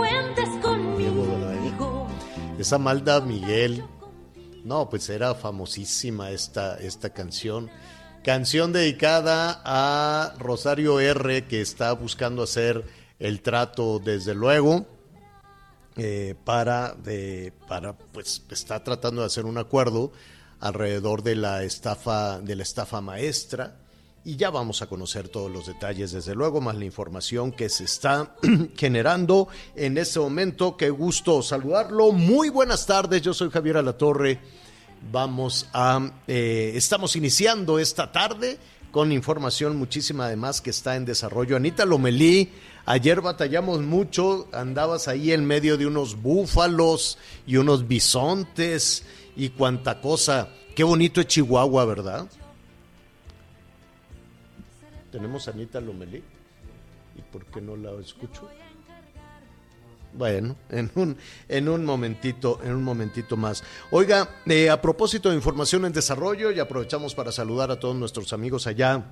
Cuentes conmigo. Esa Malda Miguel. No, pues era famosísima esta, esta canción. Canción dedicada a Rosario R, que está buscando hacer el trato, desde luego, eh, para, de, para, pues, está tratando de hacer un acuerdo alrededor de la estafa, de la estafa maestra. Y ya vamos a conocer todos los detalles, desde luego, más la información que se está generando en este momento. Qué gusto saludarlo. Muy buenas tardes, yo soy Javier Alatorre. Vamos a, eh, estamos iniciando esta tarde con información muchísima además que está en desarrollo. Anita Lomelí, ayer batallamos mucho, andabas ahí en medio de unos búfalos y unos bisontes y cuanta cosa. Qué bonito es Chihuahua, ¿verdad? Tenemos a Anita Lomelí. ¿Y por qué no la escucho? Bueno, en un, en un momentito, en un momentito más. Oiga, eh, a propósito de información en desarrollo, y aprovechamos para saludar a todos nuestros amigos allá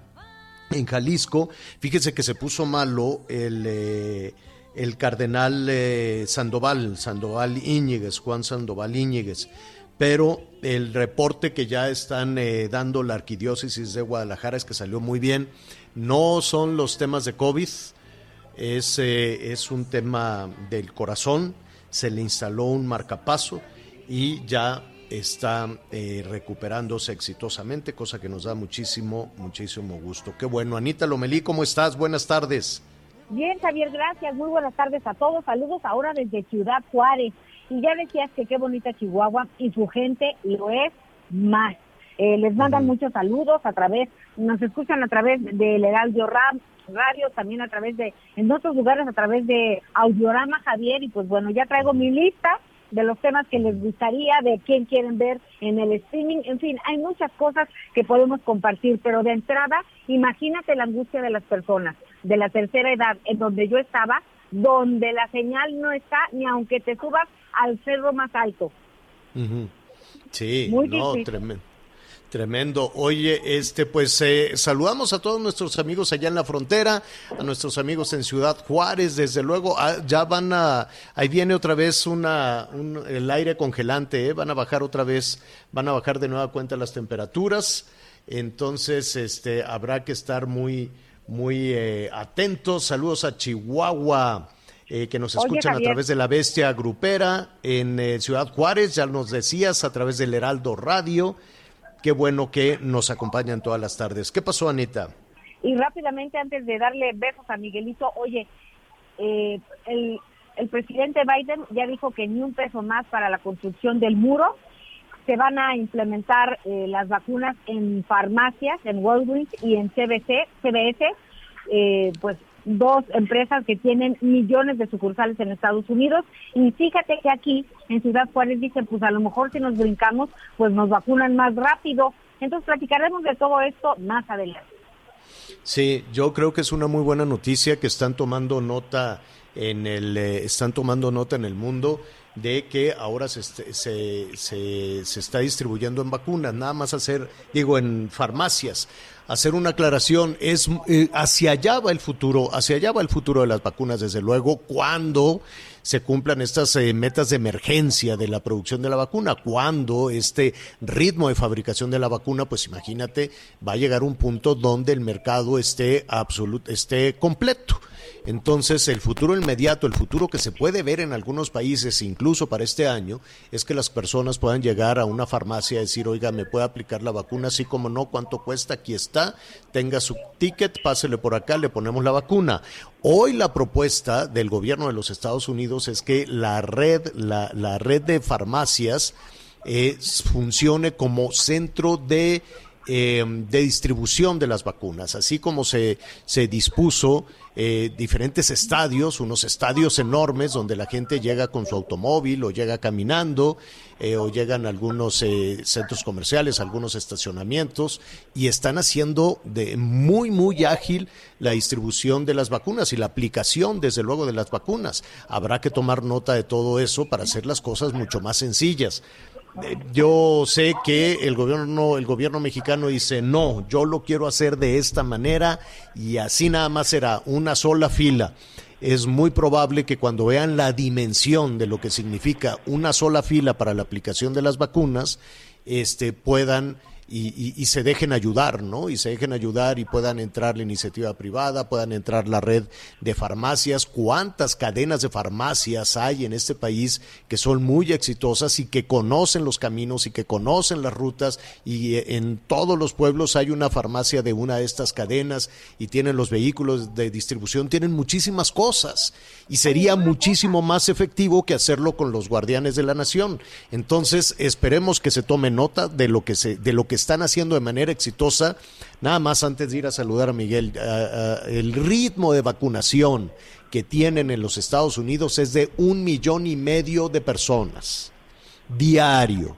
en Jalisco. Fíjese que se puso malo el, eh, el cardenal eh, Sandoval, Sandoval Íñiguez, Juan Sandoval Íñiguez. Pero el reporte que ya están eh, dando la arquidiócesis de Guadalajara es que salió muy bien. No son los temas de COVID, es, eh, es un tema del corazón, se le instaló un marcapaso y ya está eh, recuperándose exitosamente, cosa que nos da muchísimo, muchísimo gusto. Qué bueno. Anita Lomelí, ¿cómo estás? Buenas tardes. Bien, Javier, gracias. Muy buenas tardes a todos. Saludos ahora desde Ciudad Juárez. Y ya decías que qué bonita Chihuahua y su gente lo es más. Eh, les mandan muchos saludos a través, nos escuchan a través del Heraldo Ram, Radio, también a través de, en otros lugares a través de Audiorama Javier. Y pues bueno, ya traigo mi lista de los temas que les gustaría, de quién quieren ver en el streaming, en fin, hay muchas cosas que podemos compartir, pero de entrada, imagínate la angustia de las personas de la tercera edad, en donde yo estaba, donde la señal no está ni aunque te subas al cerro más alto. Sí, Muy no, difícil. tremendo. Tremendo. Oye, este, pues eh, saludamos a todos nuestros amigos allá en la frontera, a nuestros amigos en Ciudad Juárez, desde luego, ah, ya van a, ahí viene otra vez una, un- el aire congelante, ¿eh? van a bajar otra vez, van a bajar de nueva cuenta las temperaturas, entonces, este, habrá que estar muy, muy eh, atentos. Saludos a Chihuahua. eh, que nos Oye, escuchan a través de la Bestia Grupera en eh, Ciudad Juárez, ya nos decías, a través del Heraldo Radio. Qué bueno que nos acompañan todas las tardes. ¿Qué pasó, Anita? Y rápidamente, antes de darle besos a Miguelito, oye, eh, el, el presidente Biden ya dijo que ni un peso más para la construcción del muro. Se van a implementar eh, las vacunas en farmacias, en Walgreens y en CBC, CBS, eh, pues dos empresas que tienen millones de sucursales en Estados Unidos. Y fíjate que aquí en Ciudad Juárez dicen, pues a lo mejor si nos brincamos, pues nos vacunan más rápido. Entonces platicaremos de todo esto más adelante. Sí, yo creo que es una muy buena noticia que están tomando nota en el eh, están tomando nota en el mundo de que ahora se, se, se, se está distribuyendo en vacunas, nada más hacer, digo, en farmacias. Hacer una aclaración, es eh, hacia allá va el futuro, hacia allá va el futuro de las vacunas, desde luego, cuando se cumplan estas eh, metas de emergencia de la producción de la vacuna, cuando este ritmo de fabricación de la vacuna, pues imagínate, va a llegar un punto donde el mercado esté absoluto, esté completo. Entonces, el futuro inmediato, el futuro que se puede ver en algunos países, incluso para este año, es que las personas puedan llegar a una farmacia y decir, oiga, ¿me puede aplicar la vacuna? Así como no, ¿cuánto cuesta? Aquí está, tenga su ticket, pásele por acá, le ponemos la vacuna. Hoy la propuesta del gobierno de los Estados Unidos es que la red, la, la red de farmacias eh, funcione como centro de eh, de distribución de las vacunas, así como se, se dispuso eh, diferentes estadios, unos estadios enormes donde la gente llega con su automóvil o llega caminando eh, o llegan a algunos eh, centros comerciales, algunos estacionamientos y están haciendo de muy, muy ágil la distribución de las vacunas y la aplicación, desde luego, de las vacunas. Habrá que tomar nota de todo eso para hacer las cosas mucho más sencillas yo sé que el gobierno, el gobierno mexicano dice, no, yo lo quiero hacer de esta manera y así nada más será una sola fila. Es muy probable que cuando vean la dimensión de lo que significa una sola fila para la aplicación de las vacunas, este, puedan y, se dejen ayudar, ¿no? Y se dejen ayudar y puedan entrar la iniciativa privada, puedan entrar la red de farmacias. ¿Cuántas cadenas de farmacias hay en este país que son muy exitosas y que conocen los caminos y que conocen las rutas? Y eh, en todos los pueblos hay una farmacia de una de estas cadenas y tienen los vehículos de distribución, tienen muchísimas cosas y sería muchísimo más efectivo que hacerlo con los guardianes de la nación. Entonces, esperemos que se tome nota de lo que se de lo que están haciendo de manera exitosa. Nada más antes de ir a saludar a Miguel, el ritmo de vacunación que tienen en los Estados Unidos es de un millón y medio de personas diario.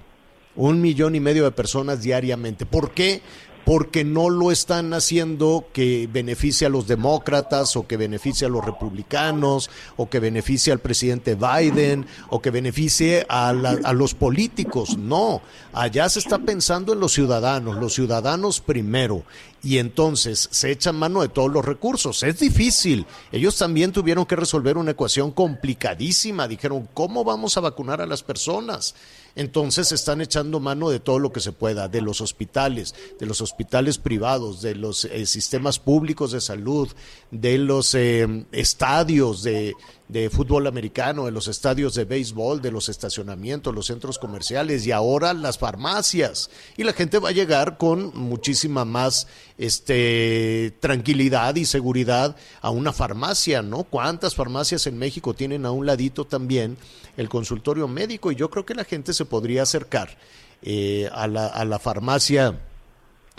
Un millón y medio de personas diariamente. ¿Por qué? Porque no lo están haciendo que beneficie a los demócratas o que beneficie a los republicanos o que beneficie al presidente Biden o que beneficie a, los políticos. No, allá se está pensando en los ciudadanos, los ciudadanos primero. Y entonces se echan mano de todos los recursos. Es difícil. Ellos también tuvieron que resolver una ecuación complicadísima. Dijeron, ¿cómo vamos a vacunar a las personas? Entonces están echando mano de todo lo que se pueda, de los hospitales, de los hospitales privados, de los eh, sistemas públicos de salud, de los eh, estadios de, de fútbol americano, de los estadios de béisbol, de los estacionamientos, los centros comerciales y ahora las farmacias. Y la gente va a llegar con muchísima más este, tranquilidad y seguridad a una farmacia, ¿no? ¿Cuántas farmacias en México tienen a un ladito también el consultorio médico? Y yo creo que la gente se podría acercar eh, a, la, a la farmacia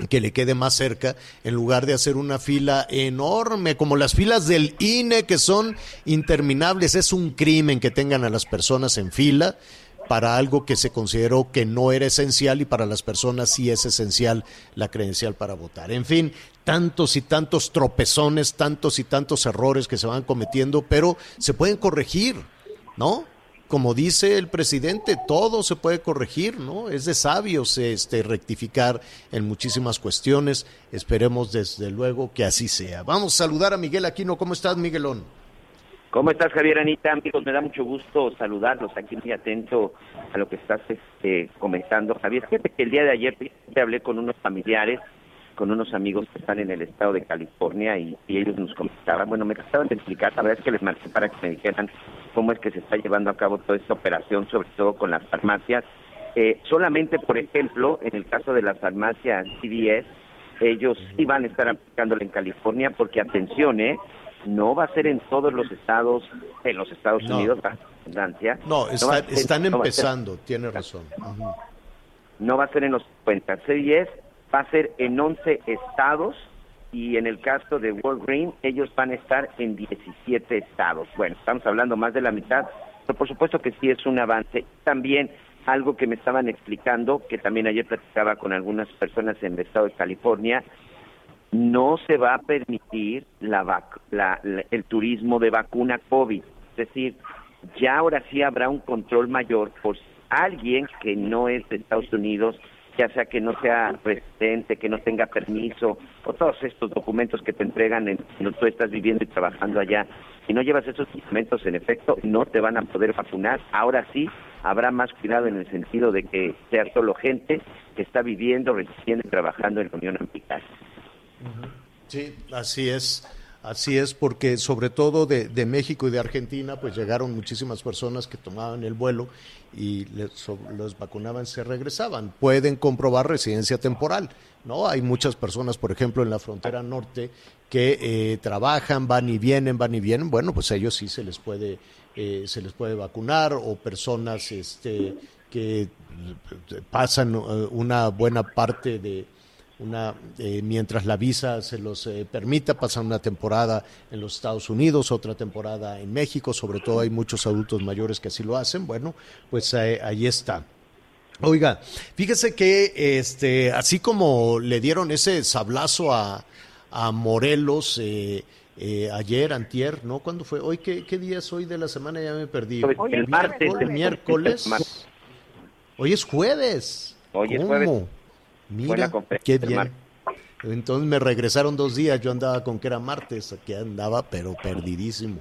que le quede más cerca, en lugar de hacer una fila enorme, como las filas del INE, que son interminables. Es un crimen que tengan a las personas en fila para algo que se consideró que no era esencial y para las personas sí es esencial la credencial para votar. En fin, tantos y tantos tropezones, tantos y tantos errores que se van cometiendo, pero se pueden corregir, ¿no? Como dice el presidente, todo se puede corregir, ¿no? Es de sabios este, rectificar en muchísimas cuestiones. Esperemos desde luego que así sea. Vamos a saludar a Miguel Aquino. ¿Cómo estás, Miguelón? ¿Cómo estás, Javier Anita? Amigos, me da mucho gusto saludarlos aquí muy atento a lo que estás este, comentando. Javier, fíjate que el día de ayer te hablé con unos familiares con unos amigos que están en el estado de California y, ellos nos comentaban, bueno, me trataban de explicar, la verdad es que les marqué para que me dijeran cómo es que se está llevando a cabo toda esta operación, sobre todo con las farmacias. Eh, solamente, por ejemplo, en el caso de las farmacias CVS, ellos sí van a estar aplicándolo en California porque, atención, ¿eh? no va a ser en todos los estados, en los Estados Unidos, la redundancia. No, están empezando, tiene razón. No va a ser en los 50. CVS va a ser en 11 estados y en el caso de World Green ellos van a estar en 17 estados. Bueno, estamos hablando más de la mitad, pero por supuesto que sí es un avance. También algo que me estaban explicando, que también ayer platicaba con algunas personas en el estado de California, no se va a permitir la, el turismo de vacuna COVID. Es decir, ya ahora sí habrá un control mayor por alguien que no es de Estados Unidos ya sea que no sea residente, que no tenga permiso, o todos estos documentos que te entregan en, cuando tú estás viviendo y trabajando allá. Si no llevas esos documentos, en efecto, no te van a poder vacunar. Ahora sí, habrá más cuidado en el sentido de que sea solo gente que está viviendo, residiendo y trabajando en la Unión Americana. Sí, así es. Así es, porque sobre todo de, de, México y de Argentina, pues llegaron muchísimas personas que tomaban el vuelo y les, los vacunaban, se regresaban. Pueden comprobar residencia temporal, ¿no? Hay muchas personas, por ejemplo, en la frontera norte que eh, trabajan, van y vienen, van y vienen. Bueno, pues a ellos sí se les puede, eh, se les puede vacunar o personas, este, que pasan eh, una buena parte de una, eh, mientras la visa se los eh, permita, pasan una temporada en los Estados Unidos, otra temporada en México, sobre todo hay muchos adultos mayores que así lo hacen, bueno, pues eh, ahí está. Oiga, fíjese que este, así como le dieron ese sablazo a, a Morelos eh, eh, ayer, antier, ¿no? ¿Cuándo fue? ¿Hoy qué, qué, día es hoy de la semana? Ya me perdí. Hoy, el martes. El miércoles. Hoy es jueves. Hoy es jueves. Mira, qué bien. Entonces me regresaron dos días, yo andaba con que era martes, aquí andaba, pero perdidísimo.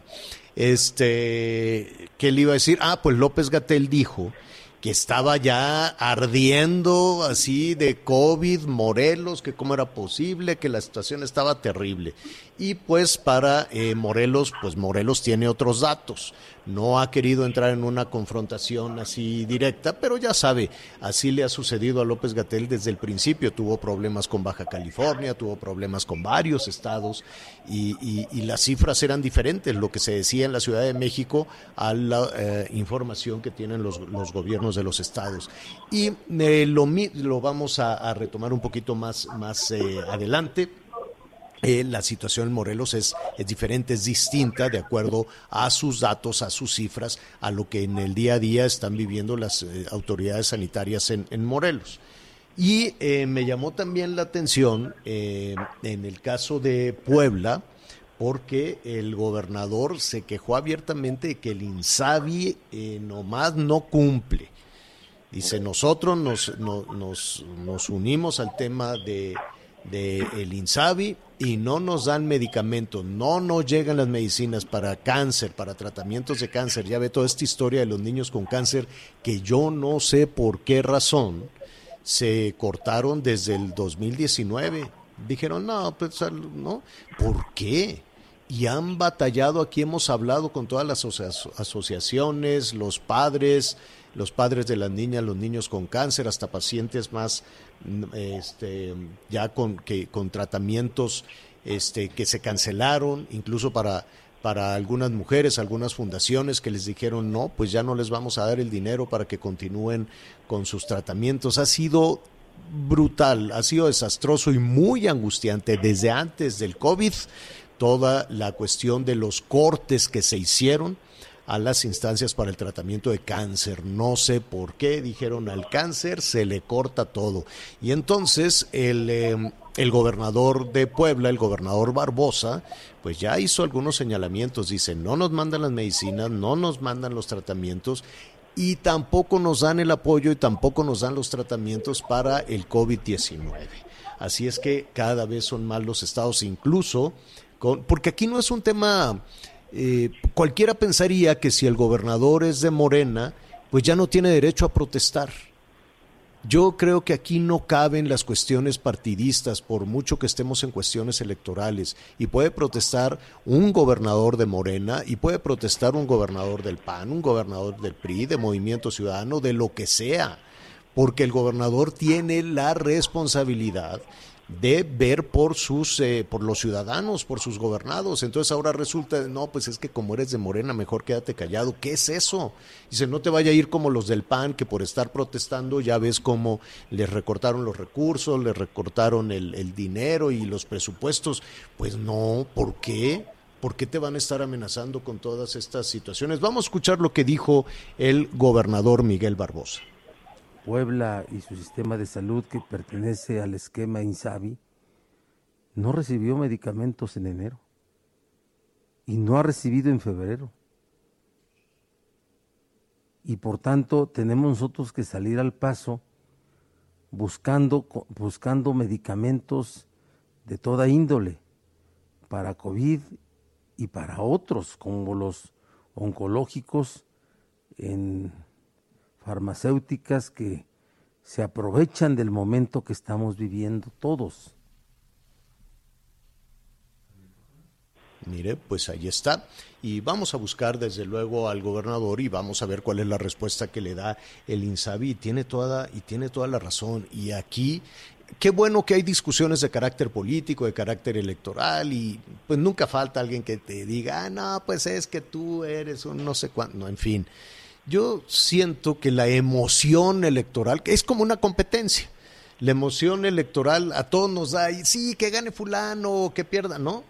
Este, ¿qué le iba a decir? Ah, pues López Gatel dijo que estaba ya ardiendo así de COVID, Morelos, que cómo era posible, que la situación estaba terrible. Y pues para eh, Morelos, pues Morelos tiene otros datos. No ha querido entrar en una confrontación así directa, pero ya sabe, así le ha sucedido a López Gatel desde el principio. Tuvo problemas con Baja California, tuvo problemas con varios estados y, las cifras eran diferentes, lo que se decía en la Ciudad de México a la eh, información que tienen los, los, gobiernos de los estados. Y eh, lo, lo, vamos a, a, retomar un poquito más, más eh, adelante eh, la situación en Morelos es, es, diferente, es distinta de acuerdo a sus datos, a sus cifras, a lo que en el día a día están viviendo las eh, autoridades sanitarias en, en Morelos. Y eh, me llamó también la atención en el caso de Puebla, porque el gobernador se quejó abiertamente de que el INSABI nomás no cumple. Dice, nosotros nos, no, nos, nos unimos al tema de de INSABI y no nos dan medicamentos, no nos llegan las medicinas para cáncer, para tratamientos de cáncer. Ya ve toda esta historia de los niños con cáncer que yo no sé por qué razón se cortaron desde el 2019. Dijeron, no, pues, no, ¿por qué? Y han batallado, aquí hemos hablado con todas las asociaciones, los padres, los padres de las niñas, los niños con cáncer, hasta pacientes más este, ya con, que, con tratamientos este, que se cancelaron, incluso para, para algunas mujeres, algunas fundaciones que les dijeron no, pues ya no les vamos a dar el dinero para que continúen con sus tratamientos. Ha sido brutal, ha sido desastroso y muy angustiante desde antes del COVID, toda la cuestión de los cortes que se hicieron a las instancias para el tratamiento de cáncer. No sé por qué dijeron al cáncer se le corta todo. Y entonces el, eh, el gobernador de Puebla, el gobernador Barbosa, pues ya hizo algunos señalamientos. Dice, no nos mandan las medicinas, no nos mandan los tratamientos y tampoco nos dan el apoyo y tampoco nos dan los tratamientos para el COVID-19. Así es que cada vez son más los estados, incluso con, porque aquí no es un tema eh, cualquiera pensaría que si el gobernador es de Morena, pues ya no tiene derecho a protestar. Yo creo que aquí no caben las cuestiones partidistas, por mucho que estemos en cuestiones electorales. Y puede protestar un gobernador de Morena, y puede protestar un gobernador del PAN, un gobernador del PRI, de Movimiento Ciudadano, de lo que sea. Porque el gobernador tiene la responsabilidad de ver por sus eh, por los ciudadanos, por sus gobernados. Entonces ahora resulta, no, pues es que como eres de Morena, mejor quédate callado. ¿Qué es eso? Dice, no te vaya a ir como los del PAN, que por estar protestando ya ves cómo les recortaron los recursos, les recortaron el, el dinero y los presupuestos. Pues no, ¿por qué? ¿Por qué te van a estar amenazando con todas estas situaciones? Vamos a escuchar lo que dijo el gobernador Miguel Barbosa. Puebla y su sistema de salud que pertenece al esquema INSABI no recibió medicamentos en enero y no ha recibido en febrero. Y por tanto tenemos nosotros que salir al paso buscando, buscando medicamentos de toda índole para COVID y para otros como los oncológicos en farmacéuticas que se aprovechan del momento que estamos viviendo todos. Mire, pues ahí está. Y vamos a buscar desde luego al gobernador y vamos a ver cuál es la respuesta que le da el INSABI. Tiene toda, y tiene toda la razón. Y aquí, qué bueno que hay discusiones de carácter político, de carácter electoral, y pues nunca falta alguien que te diga, ah, no, pues es que tú eres un no sé cuánto, no, en fin. Yo siento que la emoción electoral, es como una competencia. La emoción electoral a todos nos da, sí, que gane fulano, que pierda, ¿no?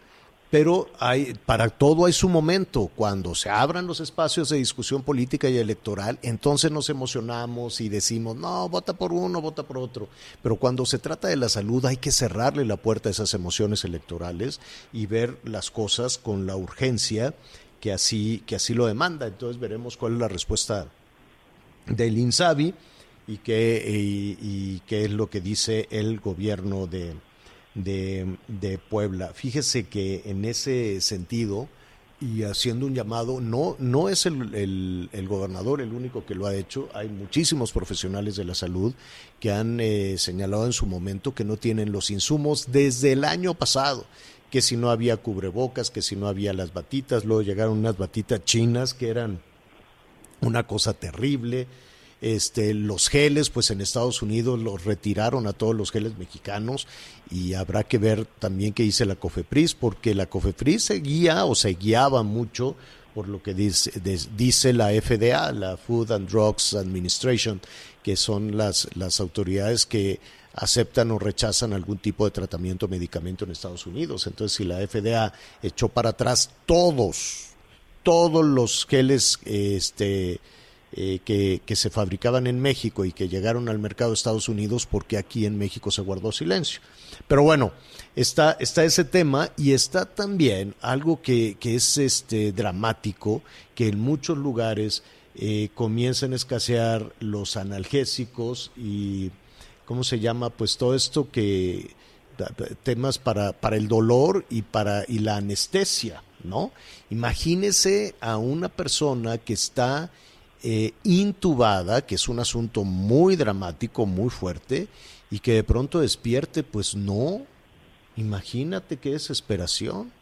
pero hay, para todo hay su momento. Cuando se abran los espacios de discusión política y electoral, entonces nos emocionamos y decimos, no, vota por uno, vota por otro. Pero cuando se trata de la salud hay que cerrarle la puerta a esas emociones electorales y ver las cosas con la urgencia que así, que así lo demanda. Entonces veremos cuál es la respuesta del INSABI y qué, y qué es lo que dice el gobierno de, de, de Puebla. Fíjese que en ese sentido, y haciendo un llamado, no, no es el, el, gobernador el único que lo ha hecho, hay muchísimos profesionales de la salud que han eh, señalado en su momento que no tienen los insumos desde el año pasado, que si no había cubrebocas, que si no había las batitas, luego llegaron unas batitas chinas que eran una cosa terrible, este, los geles, pues en Estados Unidos los retiraron a todos los geles mexicanos y habrá que ver también qué dice la COFEPRIS, porque la COFEPRIS se guía o se guiaba mucho por lo que dice, dice la FDA, la Food and Drugs Administration, que son las, las autoridades que aceptan o rechazan algún tipo de tratamiento o medicamento en Estados Unidos. Entonces, si la FDA echó para atrás todos, todos los geles este, eh, que, que, se fabricaban en México y que llegaron al mercado de Estados Unidos porque aquí en México se guardó silencio. Pero bueno, está, está ese tema y está también algo que, que es este, dramático, que en muchos lugares eh, comienzan a escasear los analgésicos y, ¿cómo se llama? Pues todo esto que temas para, para el dolor y para y la anestesia, ¿no? Imagínese a una persona que está eh, intubada, que es un asunto muy dramático, muy fuerte, y que de pronto despierte, pues no, imagínate qué desesperación.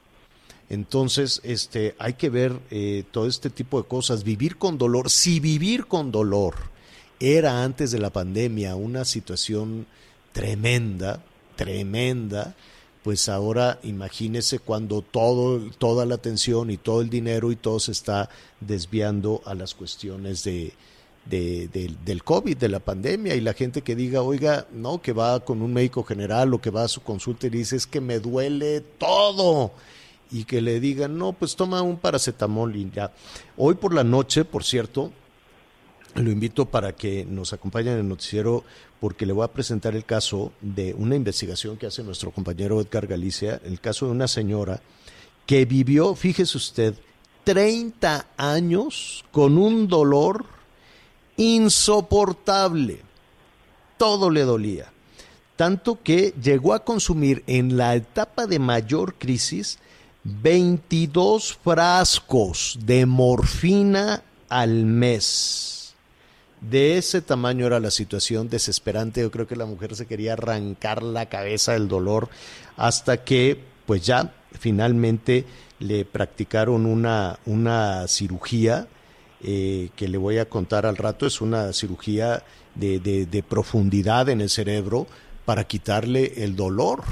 Entonces, este, hay que ver eh, todo este tipo de cosas, vivir con dolor. Si vivir con dolor era antes de la pandemia una situación tremenda, tremenda, pues ahora imagínese cuando todo, toda la atención y todo el dinero y todo se está desviando a las cuestiones de, del COVID, de la pandemia, y la gente que diga, oiga, no, que va con un médico general o que va a su consulta y dice, es que me duele todo, y que le digan, no, pues toma un paracetamol y ya. Hoy por la noche, por cierto, lo invito para que nos acompañe en el noticiero porque le voy a presentar el caso de una investigación que hace nuestro compañero Edgar Galicia, el caso de una señora que vivió, fíjese usted, 30 años con un dolor insoportable. Todo le dolía. Tanto que llegó a consumir en la etapa de mayor crisis 22 frascos de morfina al mes de ese tamaño era la situación desesperante. Yo creo que la mujer se quería arrancar la cabeza del dolor hasta que, pues ya finalmente le practicaron una, una cirugía eh, que le voy a contar al rato. Es una cirugía de, de profundidad en el cerebro para quitarle el dolor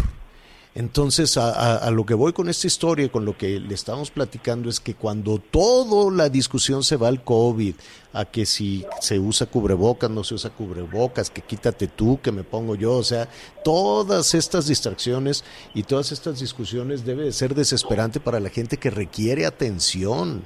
entonces, a, lo que voy con esta historia, con lo que le estamos platicando, es que cuando toda la discusión se va al COVID, a que si se usa cubrebocas, no se usa cubrebocas, que quítate tú, que me pongo yo, o sea, todas estas distracciones y todas estas discusiones debe de ser desesperante para la gente que requiere atención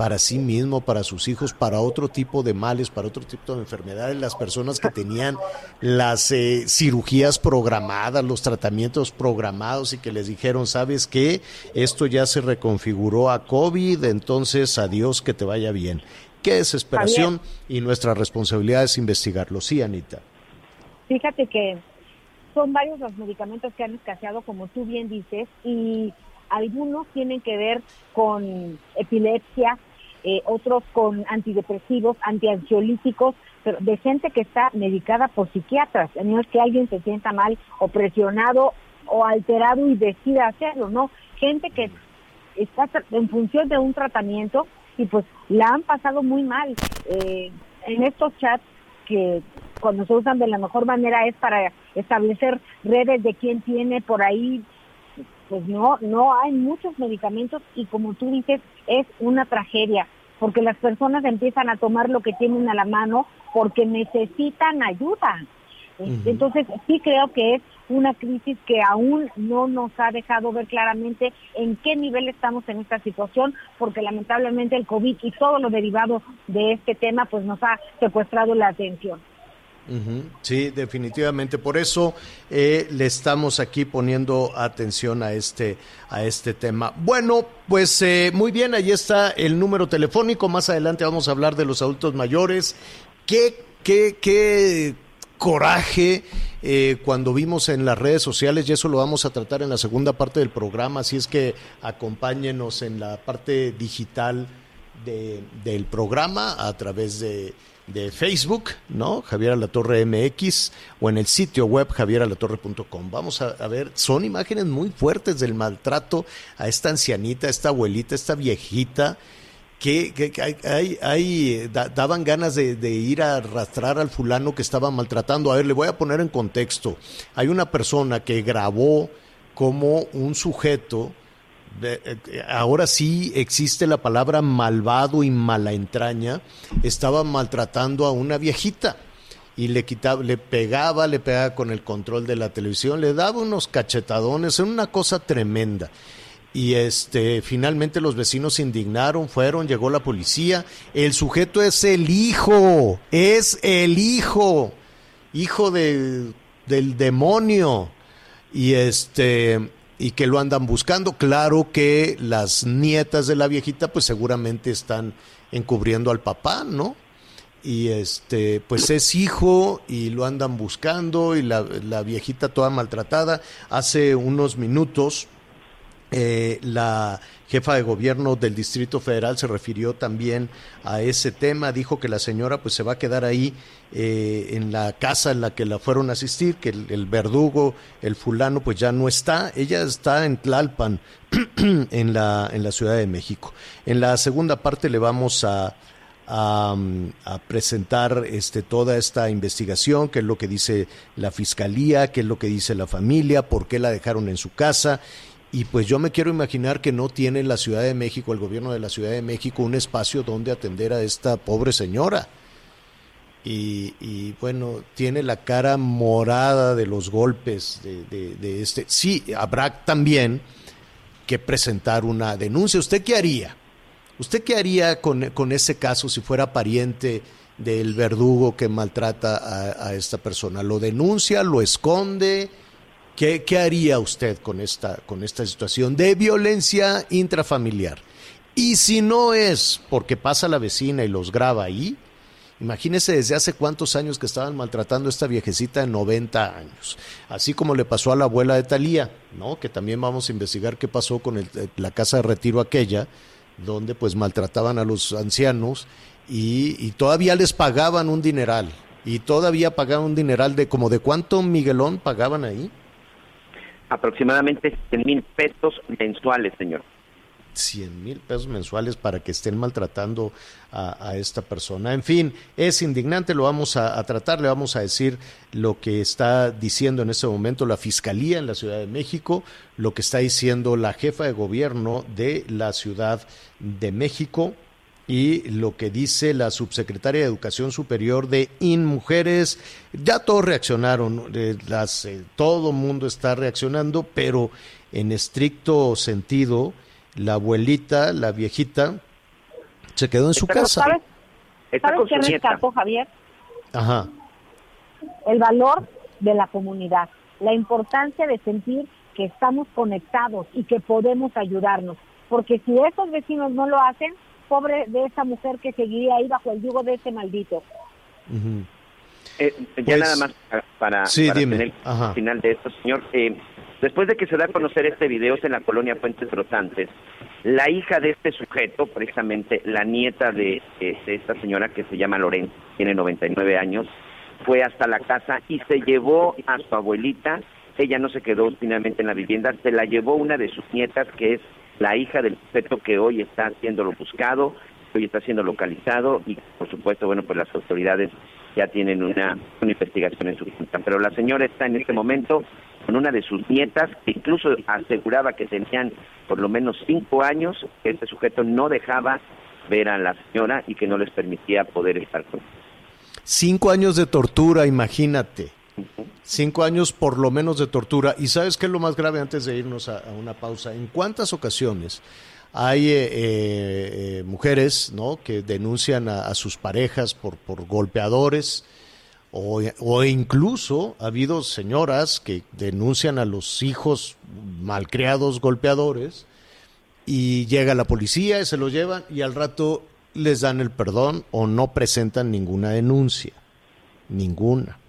para sí mismo, para sus hijos, para otro tipo de males, para otro tipo de enfermedades, las personas que tenían las eh, cirugías programadas, los tratamientos programados y que les dijeron, sabes qué, esto ya se reconfiguró a COVID, entonces adiós, que te vaya bien. Qué desesperación y nuestra responsabilidad es investigarlo. Sí, Anita. Fíjate que son varios los medicamentos que han escaseado, como tú bien dices, y algunos tienen que ver con epilepsia, eh, otros con antidepresivos, antiansiolíticos, pero de gente que está medicada por psiquiatras. No es que alguien se sienta mal o presionado o alterado y decida hacerlo, no. Gente que está en función de un tratamiento y pues la han pasado muy mal. Eh, en estos chats que cuando se usan de la mejor manera es para establecer redes de quién tiene por ahí pues no, no hay muchos medicamentos y como tú dices, es una tragedia, porque las personas empiezan a tomar lo que tienen a la mano porque necesitan ayuda. Entonces, sí creo que es una crisis que aún no nos ha dejado ver claramente en qué nivel estamos en esta situación, porque lamentablemente el COVID y todo lo derivado de este tema, pues nos ha secuestrado la atención. Sí, definitivamente. Por eso eh, le estamos aquí poniendo atención a este, a este tema. Bueno, pues eh, muy bien, ahí está el número telefónico. Más adelante vamos a hablar de los adultos mayores. ¿Qué, qué, qué coraje eh, cuando vimos en las redes sociales y eso lo vamos a tratar en la segunda parte del programa, así es que acompáñenos en la parte digital de- del programa a través de, de Facebook, ¿no? Javier Alatorre MX o en el sitio web javieralatorre.com. Vamos a, ver, son imágenes muy fuertes del maltrato a esta ancianita, a esta abuelita, a esta viejita que, que- que hay, hay- hay, da- daban ganas de, de ir a arrastrar al fulano que estaba maltratando. A ver, le voy a poner en contexto. Hay una persona que grabó como un sujeto, ahora sí existe la palabra malvado y mala entraña, estaba maltratando a una viejita y le quitaba, le pegaba, le pegaba con el control de la televisión, le daba unos cachetadones, era una cosa tremenda. Y este, finalmente los vecinos se indignaron, fueron, llegó la policía. El sujeto es el hijo, es el hijo, hijo de, del demonio. Y este, y que lo andan buscando. Claro que las nietas de la viejita, pues seguramente están encubriendo al papá, ¿no? y este pues es hijo y lo andan buscando y la, la viejita toda maltratada hace unos minutos eh, la jefa de gobierno del Distrito Federal se refirió también a ese tema, dijo que la señora pues se va a quedar ahí eh, en la casa en la que la fueron a asistir, que el, verdugo, el fulano pues ya no está, ella está en Tlalpan, en la, en la Ciudad de México. En la segunda parte le vamos a, a, a presentar este, toda esta investigación, qué es lo que dice la fiscalía, qué es lo que dice la familia, por qué la dejaron en su casa. Y pues yo me quiero imaginar que no tiene la Ciudad de México, el gobierno de la Ciudad de México, un espacio donde atender a esta pobre señora. Y, y bueno, tiene la cara morada de los golpes de, este. Sí, habrá también que presentar una denuncia. ¿Usted qué haría? ¿Usted qué haría con, con ese caso si fuera pariente del verdugo que maltrata a, a esta persona? ¿Lo denuncia? ¿Lo esconde? ¿Qué, haría usted con esta, con esta situación de violencia intrafamiliar? Y si no es porque pasa la vecina y los graba ahí, imagínese desde hace cuántos años que estaban maltratando a esta viejecita de 90 años. Así como le pasó a la abuela de Talía, ¿no? Que también vamos a investigar qué pasó con el- la casa de retiro aquella, donde pues maltrataban a los ancianos y, y todavía les pagaban un dineral. Y todavía pagaban un dineral de como de cuánto Miguelón pagaban ahí. Aproximadamente 100 mil pesos mensuales, señor. 100 mil pesos mensuales para que estén maltratando a, esta persona. En fin, es indignante, lo vamos a tratar, le vamos a decir lo que está diciendo en este momento la Fiscalía en la Ciudad de México, lo que está diciendo la jefa de gobierno de la Ciudad de México y lo que dice la subsecretaria de Educación Superior de InMujeres. Ya todos reaccionaron, eh, las, eh, todo mundo está reaccionando, pero en estricto sentido, la abuelita, la viejita, se quedó en su Pero casa. ¿sabes, ¿sabes qué rescato, Javier? Ajá. el valor de la comunidad, la importancia de sentir que estamos conectados y que podemos ayudarnos. Porque si esos vecinos no lo hacen, pobre de esa mujer que seguiría ahí bajo el yugo de ese maldito. Eh, ya Pues- nada más para, para, Sí, para dime. tener Ajá. el final de esto, señor. Eh, después de que se da a conocer este video en la colonia Puentes Rotantes, la hija de este sujeto, precisamente la nieta de, de esta señora que se llama Lorenzo, tiene 99 años, fue hasta la casa y se llevó a su abuelita. Ella no se quedó finalmente en la vivienda, se la llevó una de sus nietas que es la hija del sujeto que hoy está siendo buscado, hoy está siendo localizado y por supuesto, bueno, pues las autoridades ya tienen una, una investigación en su cuenta. Pero la señora está en este momento con una de sus nietas, que incluso aseguraba que tenían por lo menos cinco años, que este sujeto no dejaba ver a la señora y que no les permitía poder estar con ella. Cinco años de tortura, imagínate. Cinco años por lo menos de tortura. ¿Y sabes qué es lo más grave antes de irnos a, una pausa? ¿En cuántas ocasiones hay eh, eh, mujeres ¿no? que denuncian a, sus parejas por, por golpeadores? O, o, incluso ha habido señoras que denuncian a los hijos malcriados golpeadores y llega la policía y se los llevan y al rato les dan el perdón o no presentan ninguna denuncia, ninguna.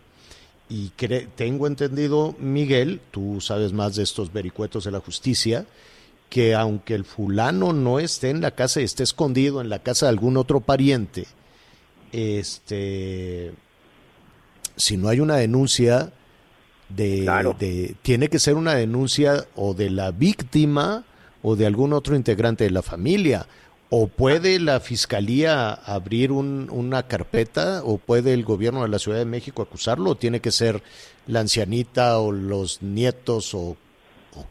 Y cre tengo entendido, Miguel, tú sabes más de estos vericuetos de la justicia, que aunque el fulano no esté en la casa y esté escondido en la casa de algún otro pariente, este si no hay una denuncia de, Claro. de- tiene que ser una denuncia o de la víctima o de algún otro integrante de la familia o puede la fiscalía abrir un- una carpeta o puede el gobierno de la Ciudad de México acusarlo o tiene que ser la ancianita o los nietos o,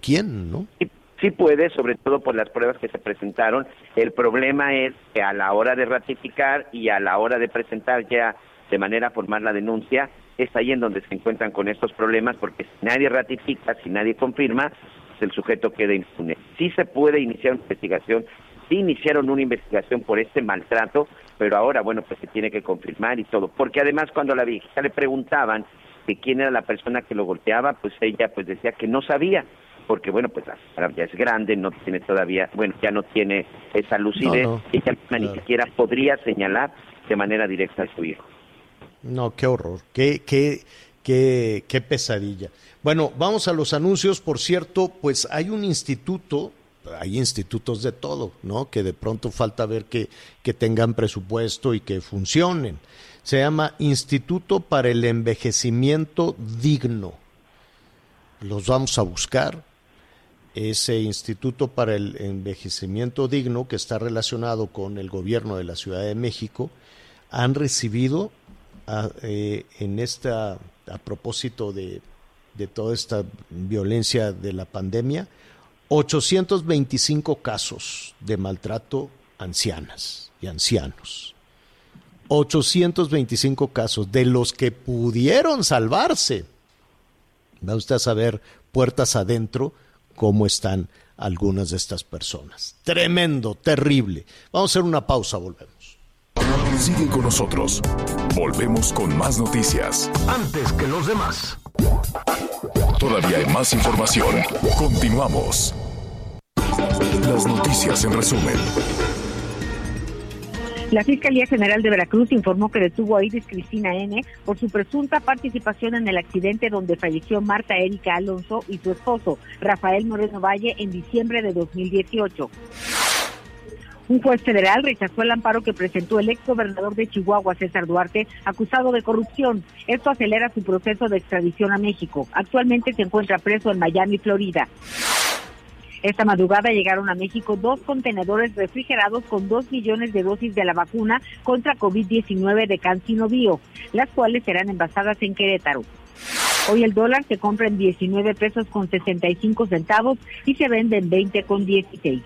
quién, ¿no? Sí, sí puede, sobre todo por las pruebas que se presentaron. El problema es que a la hora de ratificar y a la hora de presentar ya de manera formal la denuncia, es ahí en donde se encuentran con estos problemas, porque si nadie ratifica, si nadie confirma, el sujeto queda impune. Sí se puede iniciar una investigación, sí iniciaron una investigación por este maltrato, pero ahora, bueno, pues se tiene que confirmar y todo. Porque además cuando a la viejita le preguntaban de quién era la persona que lo golpeaba, pues ella pues decía que no sabía porque bueno, pues la señora ya es grande, no tiene todavía, bueno, ya no tiene esa lucidez, No, no, ella misma ni claro. siquiera podría señalar de manera directa a su hijo. No, qué horror, qué, qué, qué, qué pesadilla. Bueno, vamos a los anuncios. Por cierto, pues hay un instituto, hay institutos de todo, ¿no? Que de pronto falta ver que, que tengan presupuesto y que funcionen. Se llama Instituto para el Envejecimiento Digno. Los vamos a buscar. Ese Instituto para el Envejecimiento Digno, que está relacionado con el gobierno de la Ciudad de México, han recibido a, eh, en esta a propósito de, de, toda esta violencia de la pandemia 825 casos de maltrato a ancianas y ancianos 825 casos de los que pudieron salvarse va usted a saber puertas adentro cómo están algunas de estas personas tremendo terrible vamos a hacer una pausa volvemos Sigue con nosotros. Volvemos con más noticias. Antes que los demás. Todavía hay más información. Continuamos. Las noticias en resumen. La Fiscalía General de Veracruz informó que detuvo a Iris Cristina N. por su presunta participación en el accidente donde falleció Marta Erika Alonso y su esposo, Rafael Moreno Valle, en diciembre de 2018. Un juez federal rechazó el amparo que presentó el exgobernador de Chihuahua, César Duarte, acusado de corrupción. Esto acelera su proceso de extradición a México. Actualmente se encuentra preso en Miami, Florida. Esta madrugada llegaron a México dos contenedores refrigerados con dos millones de dosis de la vacuna contra COVID-19 de Cancino Bio, las cuales serán envasadas en Querétaro. Hoy el dólar se compra en 19 pesos con 65 centavos y se vende en 20 con 16.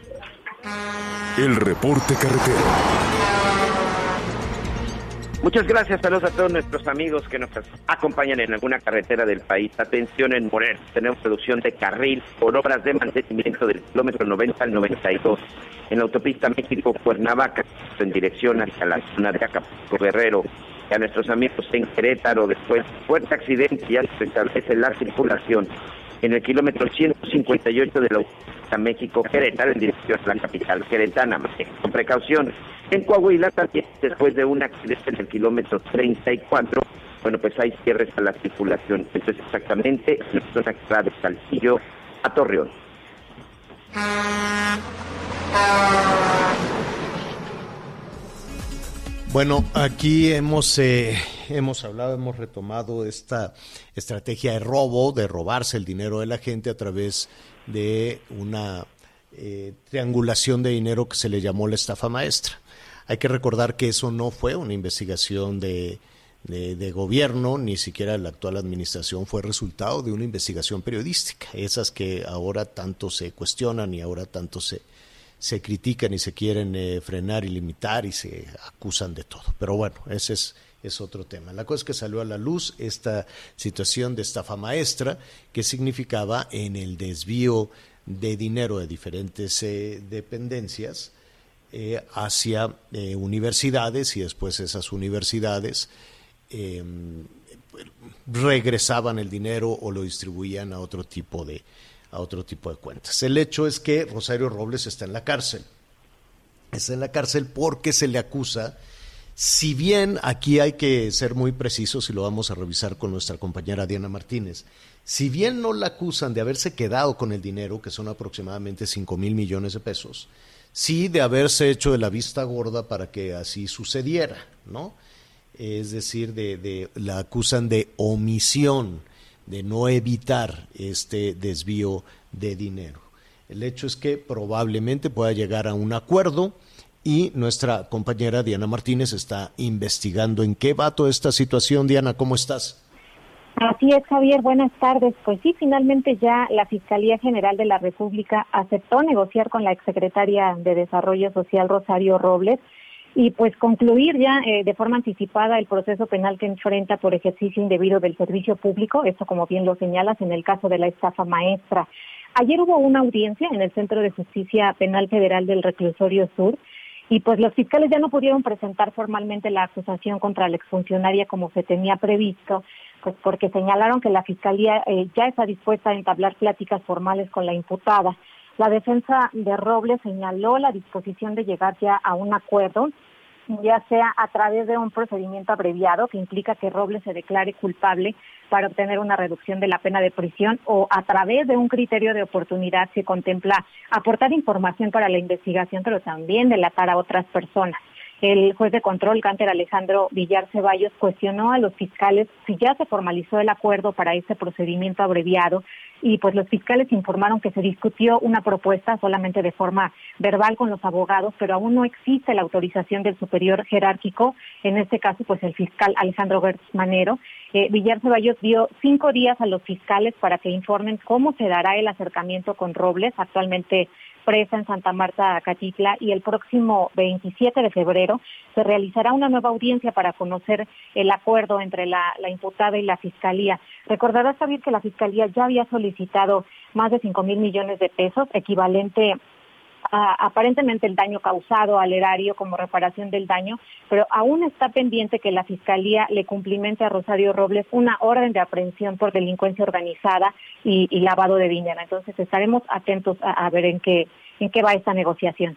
El reporte carretero. Muchas gracias, saludos a todos nuestros amigos que nos acompañan en alguna carretera del país. Atención en Morelos, tenemos reducción de carril por obras de mantenimiento del kilómetro 90 al 92. En la autopista México-Cuernavaca, en dirección hacia la zona de Acapulco Guerrero. Y a nuestros amigos en Querétaro, después fuerte accidente, ya se establece la circulación en el kilómetro 158 de la autopista México-Querétaro en dirección a la capital queretana. Con precaución. En Coahuila también, después de un accidente en el kilómetro 34, bueno, pues hay cierres a la circulación. Esto es exactamente en la zona que va de a Torreón. Bueno, aquí hemos, eh, hemos hablado, hemos retomado esta estrategia de robo, de robarse el dinero de la gente a través una eh, triangulación de dinero que se le llamó la estafa maestra. Hay que recordar que eso no fue una investigación de, de, gobierno, ni siquiera la actual administración fue resultado de una investigación periodística, esas que ahora tanto se cuestionan y ahora tanto se, se critican y se quieren eh, frenar y limitar y se acusan de todo. Pero bueno, ese es, es otro tema. La cosa es que salió a la luz esta situación de estafa maestra que significaba en el desvío de dinero de diferentes eh, dependencias eh, hacia universidades y después esas universidades em, regresaban el dinero o lo distribuían a otro tipo de, a otro tipo de cuentas. El hecho es que Rosario Robles está en la cárcel. Está en la cárcel porque se le acusa, si bien aquí hay que ser muy precisos y lo vamos a revisar con nuestra compañera Diana Martínez, si bien no la acusan de haberse quedado con el dinero, que son aproximadamente 5 mil millones de pesos, sí de haberse hecho de la vista gorda para que así sucediera, ¿no? Es decir, de, de la acusan de omisión de no evitar este desvío de dinero. El hecho es que probablemente pueda llegar a un acuerdo y nuestra compañera Diana Martínez está investigando en qué va toda esta situación. Diana, ¿cómo estás? Así es, Javier. Buenas tardes. Pues sí, finalmente ya la Fiscalía General de la República aceptó negociar con la exsecretaria de Desarrollo Social, Rosario Robles, y pues concluir ya eh, de forma anticipada el proceso penal que enfrenta por ejercicio indebido del servicio público, esto como bien lo señalas en el caso de la estafa maestra. Ayer hubo una audiencia en el Centro de Justicia Penal Federal del Reclusorio Sur y pues los fiscales ya no pudieron presentar formalmente la acusación contra la exfuncionaria como se tenía previsto, pues porque señalaron que la Fiscalía eh, ya está dispuesta a entablar pláticas formales con la imputada. La defensa de Robles señaló la disposición de llegar ya a un acuerdo, ya sea a través de un procedimiento abreviado que implica que Robles se declare culpable para obtener una reducción de la pena de prisión o a través de un criterio de oportunidad que contempla aportar información para la investigación, pero también delatar a otras personas. El juez de control, Cánter Alejandro Villar Ceballos, cuestionó a los fiscales si ya se formalizó el acuerdo para este procedimiento abreviado y pues los fiscales informaron que se discutió una propuesta solamente de forma verbal con los abogados, pero aún no existe la autorización del superior jerárquico, en este caso pues el fiscal Alejandro Gertz Manero. Eh, Villar Ceballos dio cinco días a los fiscales para que informen cómo se dará el acercamiento con Robles, actualmente presa en Santa Marta, Catitla, y el próximo 27 de febrero se realizará una nueva audiencia para conocer el acuerdo entre la, imputada y la Fiscalía. Recordarás, Javier, que la Fiscalía ya había solicitado más de 5 mil millones de pesos, equivalente aparentemente el daño causado al erario como reparación del daño, pero aún está pendiente que la Fiscalía le cumplimente a Rosario Robles una orden de aprehensión por delincuencia organizada y, lavado de dinero. Entonces estaremos atentos a, ver en qué, en qué va esta negociación.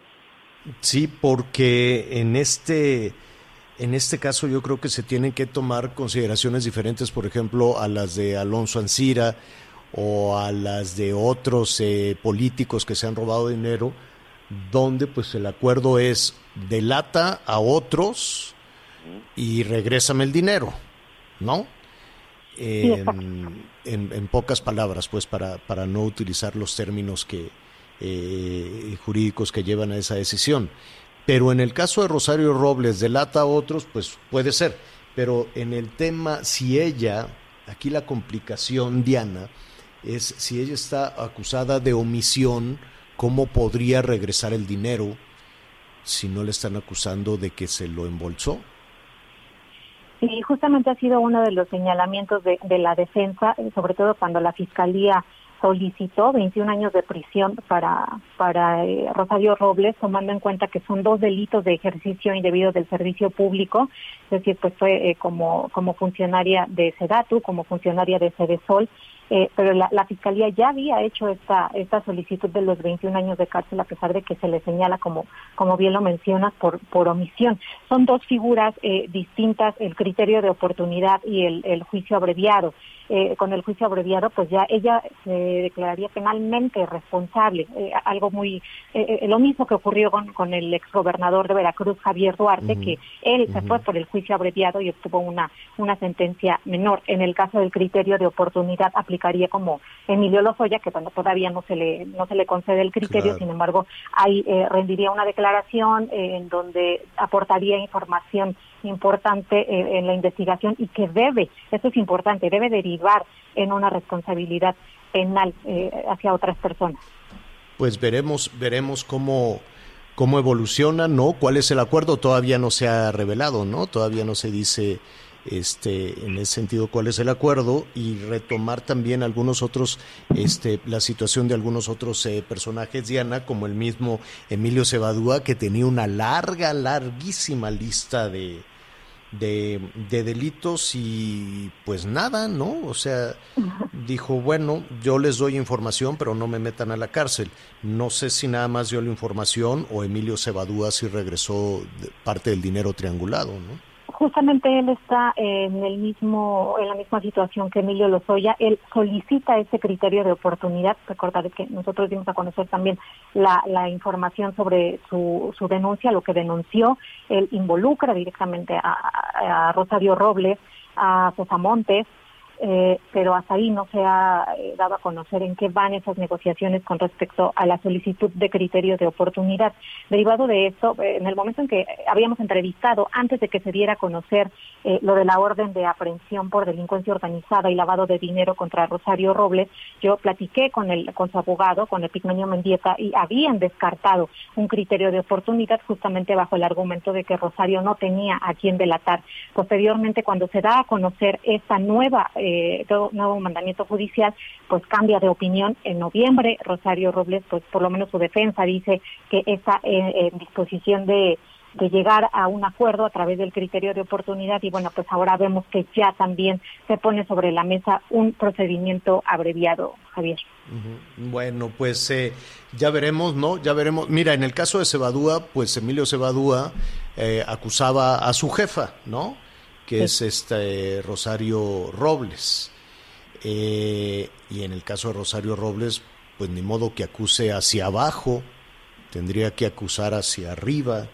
Sí, porque en este, en este caso yo creo que se tienen que tomar consideraciones diferentes, por ejemplo, a las de Alonso Ancira o a las de otros eh, políticos que se han robado dinero, donde pues el acuerdo es delata a otros y regrésame el dinero, ¿no? en, pocas palabras, pues para, para no utilizar los términos que, eh, jurídicos que llevan a esa decisión. Pero en el caso de Rosario Robles, delata a otros, pues puede ser. Pero en el tema, si ella, aquí la complicación, Diana, es si ella está acusada de omisión, ¿cómo podría regresar el dinero si no le están acusando de que se lo embolsó? Sí, justamente ha sido uno de los señalamientos de, la defensa, eh, sobre todo cuando la fiscalía solicitó 21 años de prisión para para eh, Rosario Robles, tomando en cuenta que son dos delitos de ejercicio indebido del servicio público, es decir, pues fue eh, como como funcionaria de Sedatu, como funcionaria de Cedesol, eh, pero la, Fiscalía ya había hecho esta, esta solicitud de los 21 años de cárcel a pesar de que se le señala como, como bien lo mencionas, por, por omisión. Son dos figuras eh, distintas, el criterio de oportunidad y el, el juicio abreviado. Eh, con el juicio abreviado, pues ya ella se declararía penalmente responsable, algo muy, lo mismo que ocurrió con, con el exgobernador de Veracruz, Javier Duarte, que él se fue por el juicio abreviado y obtuvo una, una sentencia menor. En el caso del criterio de oportunidad aplicado como Emilio Lozoya, que bueno, todavía no se le no se le concede el criterio, Claro. sin embargo, ahí eh, rendiría una declaración eh, en donde aportaría información importante eh, en la investigación y que debe, eso es importante, debe derivar en una responsabilidad penal eh, hacia otras personas. Pues veremos, veremos cómo, cómo evoluciona, ¿no? ¿Cuál es el acuerdo? Todavía no se ha revelado, ¿no? Todavía no se dice este en ese sentido cuál es el acuerdo y retomar también algunos otros este la situación de algunos otros eh, personajes Diana como el mismo Emilio Cebadúa que tenía una larga larguísima lista de de, de delitos y pues nada, ¿no? O sea, dijo, bueno, yo les doy información, pero no me metan a la cárcel. No sé si nada más dio la información o Emilio Cebadúa si regresó parte del dinero triangulado, ¿no? Justamente él está en el mismo, en la misma situación que Emilio Lozoya. Él solicita ese criterio de oportunidad. Recordar que nosotros dimos a conocer también la, información sobre su, su denuncia, lo que denunció. Él involucra directamente a, a- Rosario Robles, a Sosamontes, eh, pero hasta ahí no se ha eh, dado a conocer en qué van esas negociaciones con respecto a la solicitud de criterio de oportunidad. Derivado de esto, eh, en el momento en que habíamos entrevistado, antes de que se diera a conocer eh, lo de la orden de aprehensión por delincuencia organizada y lavado de dinero contra Rosario Robles, yo platiqué con, el, con su abogado, con el Pigmenio Mendieta, y habían descartado un criterio de oportunidad justamente bajo el argumento de que Rosario no tenía a quien delatar. Posteriormente, cuando se da a conocer esta nueva todo nuevo mandamiento judicial, pues cambia de opinión en noviembre. Rosario Robles, pues por lo menos su defensa dice que está eh, en disposición de, de llegar a un acuerdo a través del criterio de oportunidad y bueno, pues ahora vemos que ya también se pone sobre la mesa un procedimiento abreviado, Javier. Bueno, pues eh, ya veremos, ¿no? Ya veremos. Mira, en el caso de Cebadúa, pues Emilio Cebadúa eh, acusaba a su jefa, ¿no? Que es este Rosario Robles. Eh, y en el caso de Rosario Robles, pues ni modo que acuse hacia abajo, tendría que acusar hacia arriba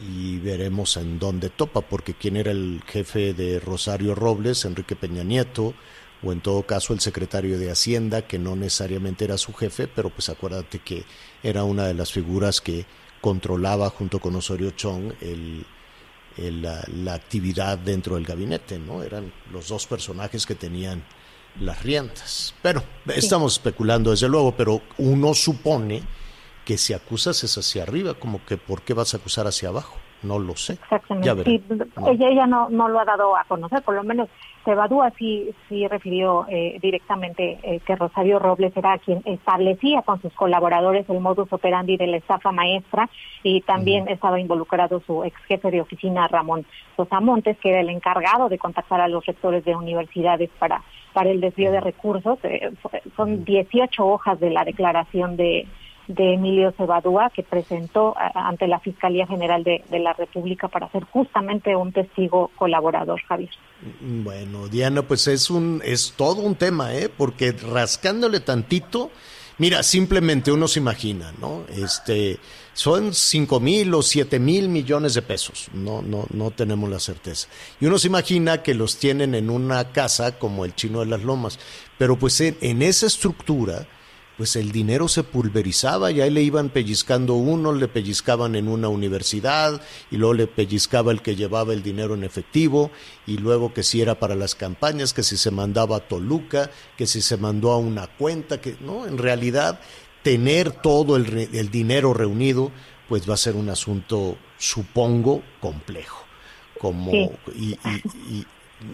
y veremos en dónde topa, porque quién era el jefe de Rosario Robles, Enrique Peña Nieto, o en todo caso el secretario de Hacienda, que no necesariamente era su jefe, pero pues acuérdate que era una de las figuras que controlaba junto con Osorio Chong el, el, la, la actividad dentro del gabinete, ¿no? Eran los dos personajes que tenían las riendas. Pero estamos especulando desde luego, pero uno supone que si acusas es hacia arriba, como que ¿por qué vas a acusar hacia abajo? No lo sé. Exactamente. Ya veré. Sí, No. ella, ella no, no lo ha dado a conocer, por lo menos Cebadúa sí, sí refirió eh, directamente eh, que Rosario Robles era quien establecía con sus colaboradores el modus operandi de la estafa maestra y también estaba involucrado su ex jefe de oficina Ramón Sosa Montes, que era el encargado de contactar a los rectores de universidades para, para el desvío de recursos. Eh, son 18 hojas de la declaración de de Emilio Cebadúa, que presentó a- ante la Fiscalía General de, la República para ser justamente un testigo colaborador, Javier. Bueno, Diana, pues es un es todo un tema, ¿eh? Porque rascándole tantito, mira, simplemente uno se imagina, ¿no? Este, son cinco mil o siete mil millones de pesos, no, no, no tenemos la certeza. Y uno se imagina que los tienen en una casa como el Chino de las Lomas, pero pues en esa estructura, pues el dinero se pulverizaba y ahí le iban pellizcando uno, le pellizcaban en una universidad y luego le pellizcaba el que llevaba el dinero en efectivo y luego que si era para las campañas, que si se mandaba a Toluca, que si se mandó a una cuenta, que no, en realidad tener todo el, el dinero reunido pues va a ser un asunto, supongo, complejo. Como, Sí. y, y- y-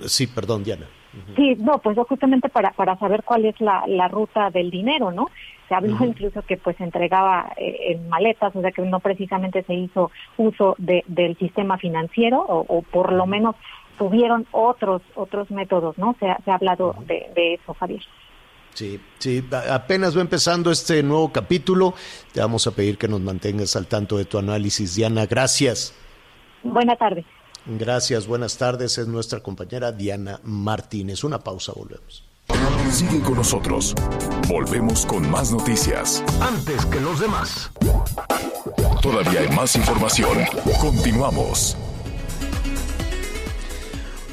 sí, perdón, Diana. Sí, no, pues justamente para, para saber cuál es la, la ruta del dinero, ¿no? Se habló incluso que pues se entregaba eh, en maletas, o sea que no precisamente se hizo uso de, del sistema financiero o, o por lo menos tuvieron otros otros métodos, ¿no? Se ha, se ha hablado de, de eso, Javier. Sí, sí, apenas va empezando este nuevo capítulo. Te vamos a pedir que nos mantengas al tanto de tu análisis. Diana, gracias. Buena tarde. Gracias, buenas tardes. Es nuestra compañera Diana Martínez. Una pausa, volvemos. Sigue con nosotros. Volvemos con más noticias. Antes que los demás. Todavía hay más información. Continuamos.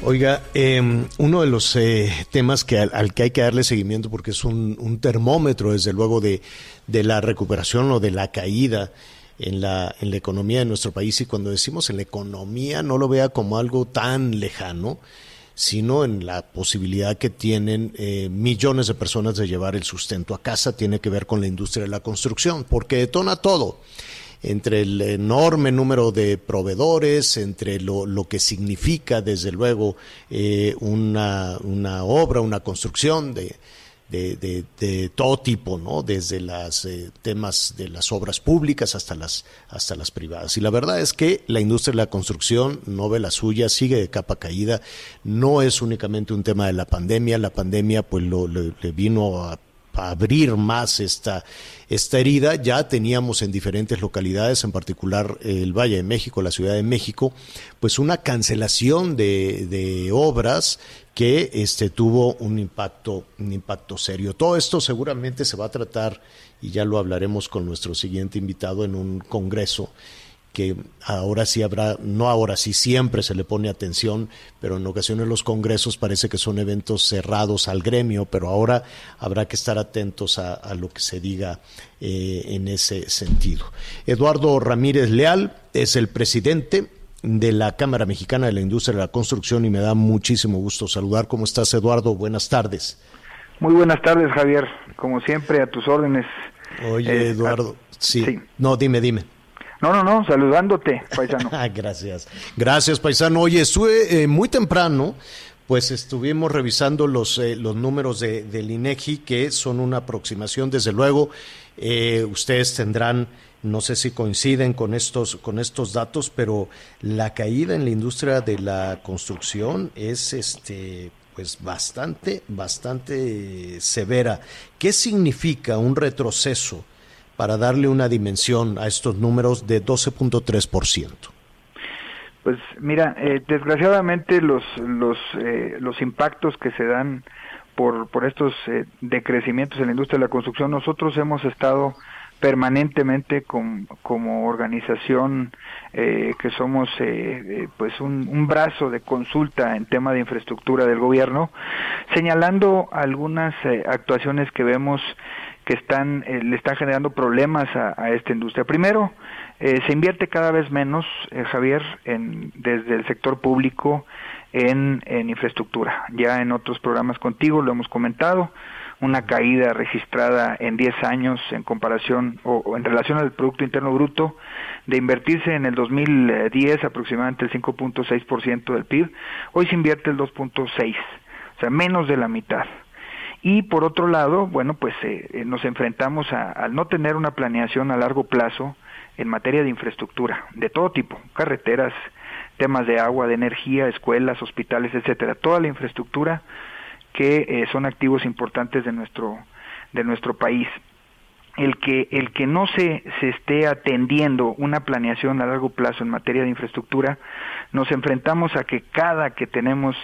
Oiga, em, uno de los eh, temas que al, que hay que darle seguimiento, porque es un, termómetro, desde luego, de, la recuperación o de la caída en la, en la economía de nuestro país, y cuando decimos en la economía, no lo vea como algo tan lejano, sino en la posibilidad que tienen eh, millones de personas de llevar el sustento a casa, tiene que ver con la industria de la construcción, porque detona todo entre el enorme número de proveedores, entre lo, lo que significa, desde luego, eh, una, una, obra, una construcción de, de, de, todo tipo, ¿no? Desde los eh, temas de las obras públicas hasta las, hasta las privadas. Y la verdad es que la industria de la construcción no ve la suya, sigue de capa caída. No es únicamente un tema de la pandemia. La pandemia, pues, lo, le vino a abrir más esta, esta herida. Ya teníamos en diferentes localidades, en particular el Valle de México, la Ciudad de México, pues una cancelación de, de obras que este, tuvo un impacto, un impacto serio. Todo esto seguramente se va a tratar, y ya lo hablaremos con nuestro siguiente invitado en un congreso que ahora sí habrá, no ahora sí, siempre se le pone atención, pero en ocasiones los congresos parece que son eventos cerrados al gremio, pero ahora habrá que estar atentos a, lo que se diga eh, en ese sentido. Eduardo Ramírez Leal es el presidente de la Cámara Mexicana de la Industria de la Construcción y me da muchísimo gusto saludar. ¿Cómo estás, Eduardo? Buenas tardes. Muy buenas tardes, Javier. Como siempre, a tus órdenes. Oye, eh, Eduardo. sí. No, dime, dime. No, no, no, saludándote, paisano. Gracias. Gracias, paisano. Oye, estuve eh, muy temprano, pues estuvimos revisando los, eh, los números de, del INEGI, que son una aproximación, desde luego. Eh, ustedes tendrán, no sé si coinciden con estos, con estos datos, pero la caída en la industria de la construcción es este pues bastante, bastante severa. ¿Qué significa un retroceso para darle una dimensión a estos números de 12.3%? Pues mira, eh, desgraciadamente los los eh, los impactos que se dan por por estos eh, decrecimientos en la industria de la construcción, nosotros hemos estado permanentemente como organización que somos pues un, un, brazo de consulta en tema de infraestructura del gobierno señalando algunas actuaciones que vemos que están eh, le están generando problemas a, esta industria. Primero, eh, se invierte cada vez menos, eh, Javier, en, desde el sector público en, infraestructura. Ya en otros programas contigo lo hemos comentado, una caída registrada en 10 años en comparación o, en relación al Producto Interno Bruto, de invertirse en el 2010 aproximadamente el 5.6% del PIB, hoy se invierte el 2.6%, o sea, menos de la mitad. Y por otro lado, bueno, pues eh, eh, nos enfrentamos a, al no tener una planeación a largo plazo en materia de infraestructura, de todo tipo, carreteras, temas de agua, de energía, escuelas, hospitales, etcétera, toda la infraestructura que eh, son activos importantes de nuestro de nuestro país. El que el que no se se esté atendiendo una planeación a largo plazo en materia de infraestructura, nos enfrentamos a que cada que tenemos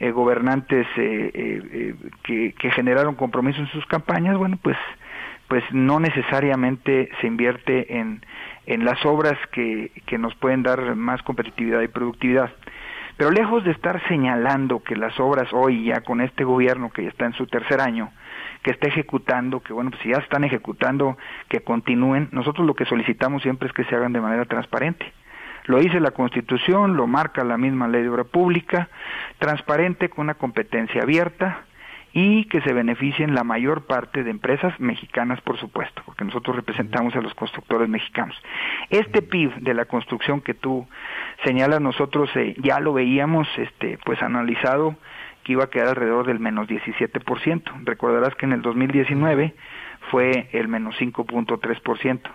eh, gobernantes eh, eh, que, que, generaron compromiso en sus campañas, bueno, pues, pues no necesariamente se invierte en, en las obras que, que nos pueden dar más competitividad y productividad. Pero lejos de estar señalando que las obras hoy ya con este gobierno que ya está en su tercer año, que está ejecutando, que bueno, pues si ya están ejecutando, que continúen, nosotros lo que solicitamos siempre es que se hagan de manera transparente. Lo dice la Constitución, lo marca la misma ley de obra pública, transparente con una competencia abierta y que se beneficien la mayor parte de empresas mexicanas, por supuesto, porque nosotros representamos a los constructores mexicanos. Este PIB de la construcción que tú señalas, nosotros eh, ya lo veíamos este, pues analizado que iba a quedar alrededor del menos 17%. Recordarás que en el 2019 fue el menos 5.3%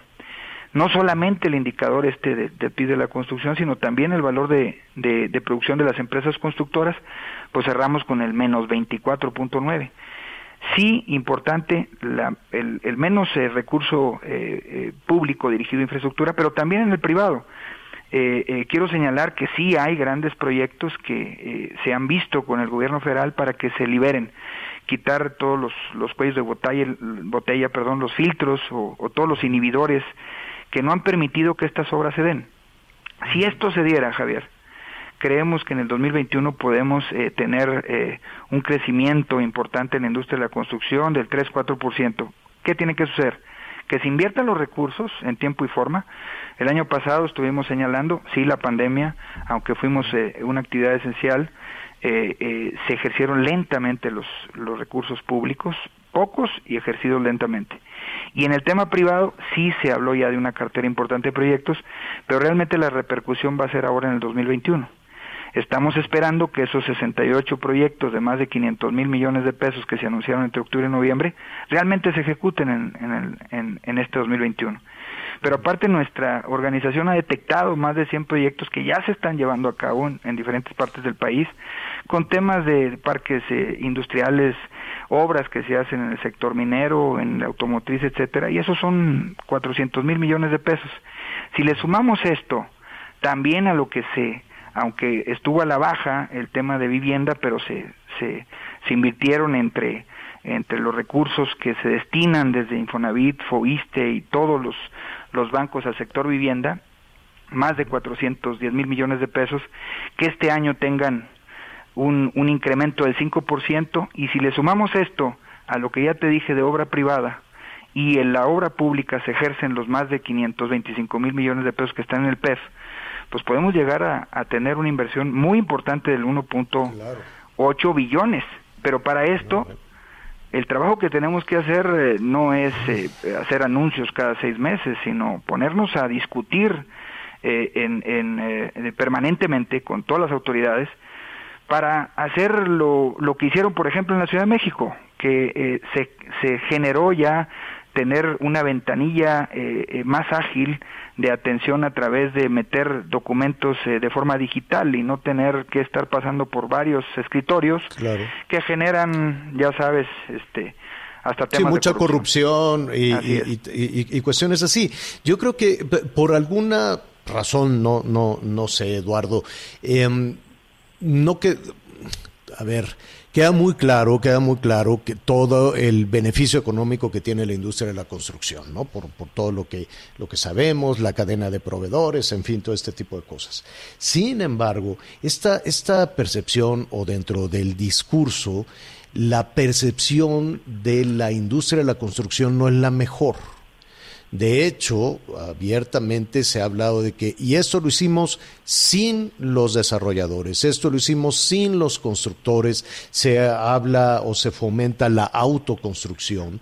no solamente el indicador este de, de PIB de la construcción, sino también el valor de, de, producción de las empresas constructoras, pues cerramos con el menos 24.9. Sí, importante, la, el, el, menos eh, recurso eh, eh, público dirigido a infraestructura, pero también en el privado. quiero señalar que sí hay grandes proyectos que se han visto con el gobierno federal para que se liberen quitar todos los, los cuellos de botella, botella perdón, los filtros o, o todos los inhibidores que no han permitido que estas obras se den. Si esto se diera, Javier, creemos que en el 2021 podemos eh, tener eh, un crecimiento importante en la industria de la construcción del 3-4%. ¿Qué tiene que suceder? Que se inviertan los recursos en tiempo y forma. El año pasado estuvimos señalando, sí, la pandemia, aunque fuimos eh, una actividad esencial, se ejercieron lentamente los, los recursos públicos, pocos y ejercidos lentamente. Y en el tema privado sí se habló ya de una cartera importante de proyectos, pero realmente la repercusión va a ser ahora en el 2021. Estamos esperando que esos 68 proyectos de más de 500 mil millones de pesos que se anunciaron entre octubre y noviembre realmente se ejecuten en, en, el, en, en este 2021. Pero aparte nuestra organización ha detectado más de 100 proyectos que ya se están llevando a cabo en, diferentes partes del país, con temas de parques eh, industriales, obras que se hacen en el sector minero, en la automotriz, etcétera, y esos son 400 mil millones de pesos. Si le sumamos esto también a lo que se, aunque estuvo a la baja el tema de vivienda, pero se, se, se invirtieron entre entre los recursos que se destinan desde Infonavit, Foiste y todos los, los bancos al sector vivienda, más de 410 mil millones de pesos, que este año tengan un, un incremento del 5%, y si le sumamos esto a lo que ya te dije de obra privada, y en la obra pública se ejercen los más de 525 mil millones de pesos que están en el PEF, pues podemos llegar a, a tener una inversión muy importante del 1.8 billones. Pero para esto, el trabajo que tenemos que hacer eh, no es eh, hacer anuncios cada seis meses, sino ponernos a discutir eh, en, permanentemente con todas las autoridades para hacer lo, lo que hicieron, por ejemplo, en la Ciudad de México, que se, se generó ya tener una ventanilla más ágil de atención a través de meter documentos eh, de forma digital y no tener que estar pasando por varios escritorios que generan, ya sabes, este hasta temas mucha de corrupción, y, cuestiones así. Yo creo que por alguna razón, no, no, no sé, Eduardo, em, no que, a ver, queda muy claro, queda muy claro que todo el beneficio económico que tiene la industria de la construcción, ¿no? Por, por, todo lo que, lo que sabemos, la cadena de proveedores, en fin, todo este tipo de cosas. Sin embargo, esta, esta percepción o dentro del discurso, la percepción de la industria de la construcción no es la mejor de hecho, abiertamente se ha hablado de que, y esto lo hicimos sin los desarrolladores, esto lo hicimos sin los constructores, se habla o se fomenta la autoconstrucción.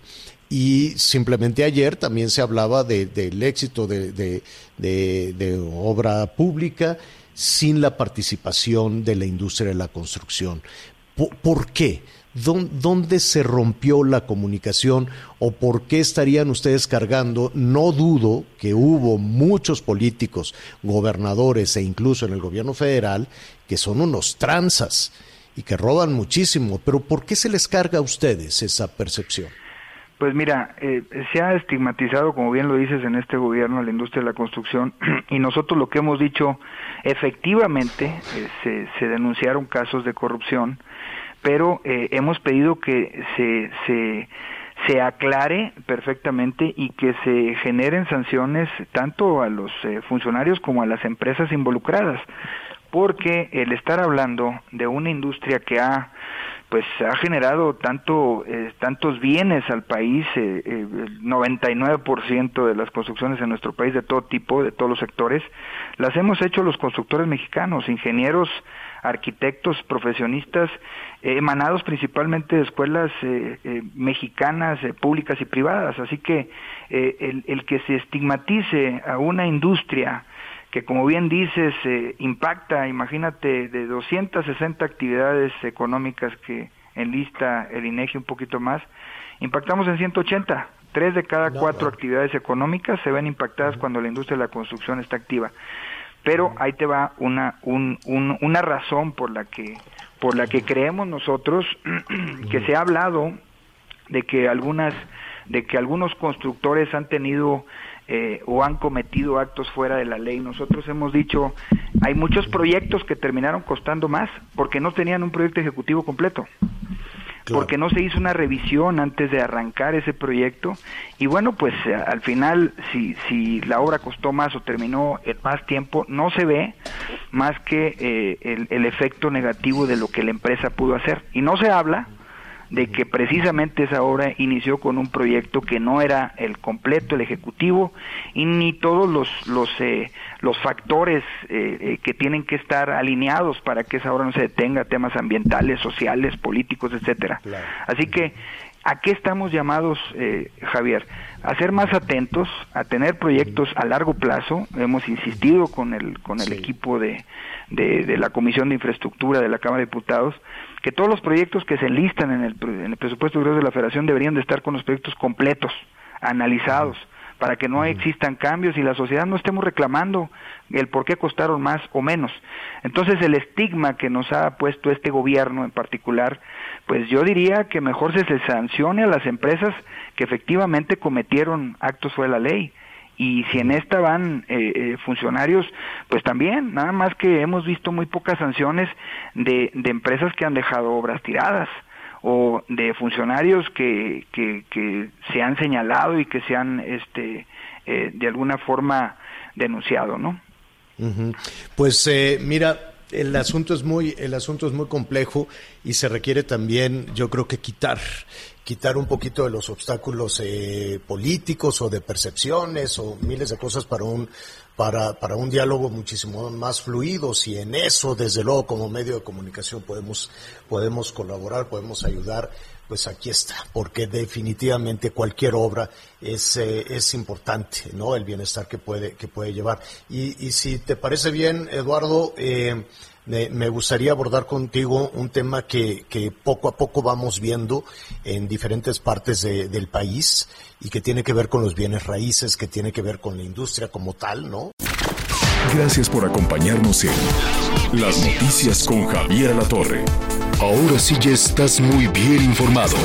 Y simplemente ayer también se hablaba del éxito de, obra pública sin la participación de la industria de la construcción. ¿Por qué? ¿Dónde se rompió la comunicación o por qué estarían ustedes cargando? No dudo que hubo muchos políticos, gobernadores e incluso en el gobierno federal que son unos tranzas y que roban muchísimo, pero ¿por qué se les carga a ustedes esa percepción? Pues mira, eh, se ha estigmatizado, como bien lo dices, en este gobierno la industria de la construcción y nosotros lo que hemos dicho, efectivamente eh, se, se denunciaron casos de corrupción, pero eh, hemos pedido que se, se, se aclare perfectamente y que se generen sanciones tanto a los eh, funcionarios como a las empresas involucradas, porque el estar hablando de una industria que ha pues ha generado tanto eh, tantos bienes al país, eh, el 99% de las construcciones en nuestro país de todo tipo, de todos los sectores, las hemos hecho los constructores mexicanos, ingenieros arquitectos, profesionistas, eh, emanados principalmente de escuelas eh, eh, mexicanas, públicas y privadas. Así que el, el, que se estigmatice a una industria que, como bien dices, impacta, imagínate, de 260 actividades económicas que enlista el INEGI un poquito más, impactamos en 180. Tres de cada cuatro actividades económicas se ven impactadas cuando la industria de la construcción está activa pero ahí te va una un, una razón por la que por la que creemos nosotros que se ha hablado de que algunas de que algunos constructores han tenido eh, o han cometido actos fuera de la ley. Nosotros hemos dicho, hay muchos proyectos que terminaron costando más porque no tenían un proyecto ejecutivo completo. Porque no se hizo una revisión antes de arrancar ese proyecto. Y bueno, pues eh, al final si, si la obra costó más o terminó más tiempo, no se ve más que eh, el, el efecto negativo de lo que la empresa pudo hacer. Y no se habla de que precisamente esa obra inició con un proyecto que no era el completo, el ejecutivo, y ni todos los los, eh, los factores eh, eh, que tienen que estar alineados para que esa obra no se detenga, temas ambientales, sociales, políticos, etcétera. Así que ¿A qué estamos llamados, eh, Javier? A ser más atentos, a tener proyectos a largo plazo. Hemos insistido con el, con el equipo de, de, de, la Comisión de Infraestructura de la Cámara de Diputados que todos los proyectos que se enlistan en el, en el presupuesto de la Federación deberían de estar con los proyectos completos, analizados, para que no existan cambios y la sociedad no estemos reclamando el por qué costaron más o menos. Entonces el estigma que nos ha puesto este gobierno en particular, pues yo diría que mejor se, se sancione a las empresas que efectivamente cometieron actos fuera de la ley y si en esta van eh, eh, funcionarios, pues también, nada más que hemos visto muy pocas sanciones de, de empresas que han dejado obras tiradas o de funcionarios que, que, que se han señalado y que se han este, eh, de alguna forma denunciado, ¿no? Pues eh, mira, el asunto es muy el asunto es muy complejo y se requiere también yo creo que quitar quitar un poquito de los obstáculos eh, políticos o de percepciones o miles de cosas para un para, para un diálogo muchísimo más fluido. Si en eso, desde luego, como medio de comunicación podemos, podemos colaborar, podemos ayudar, pues aquí está, porque definitivamente cualquier obra es, eh, es importante, ¿no? El bienestar que puede, que puede llevar. Y, y si te parece bien, Eduardo, eh, me, gustaría abordar contigo un tema que, que, poco a poco vamos viendo en diferentes partes de, del país y que tiene que ver con los bienes raíces, que tiene que ver con la industria como tal, ¿no? Gracias por acompañarnos en Las Noticias con Javier La Torre. Ahora sí ya estás muy bien informado.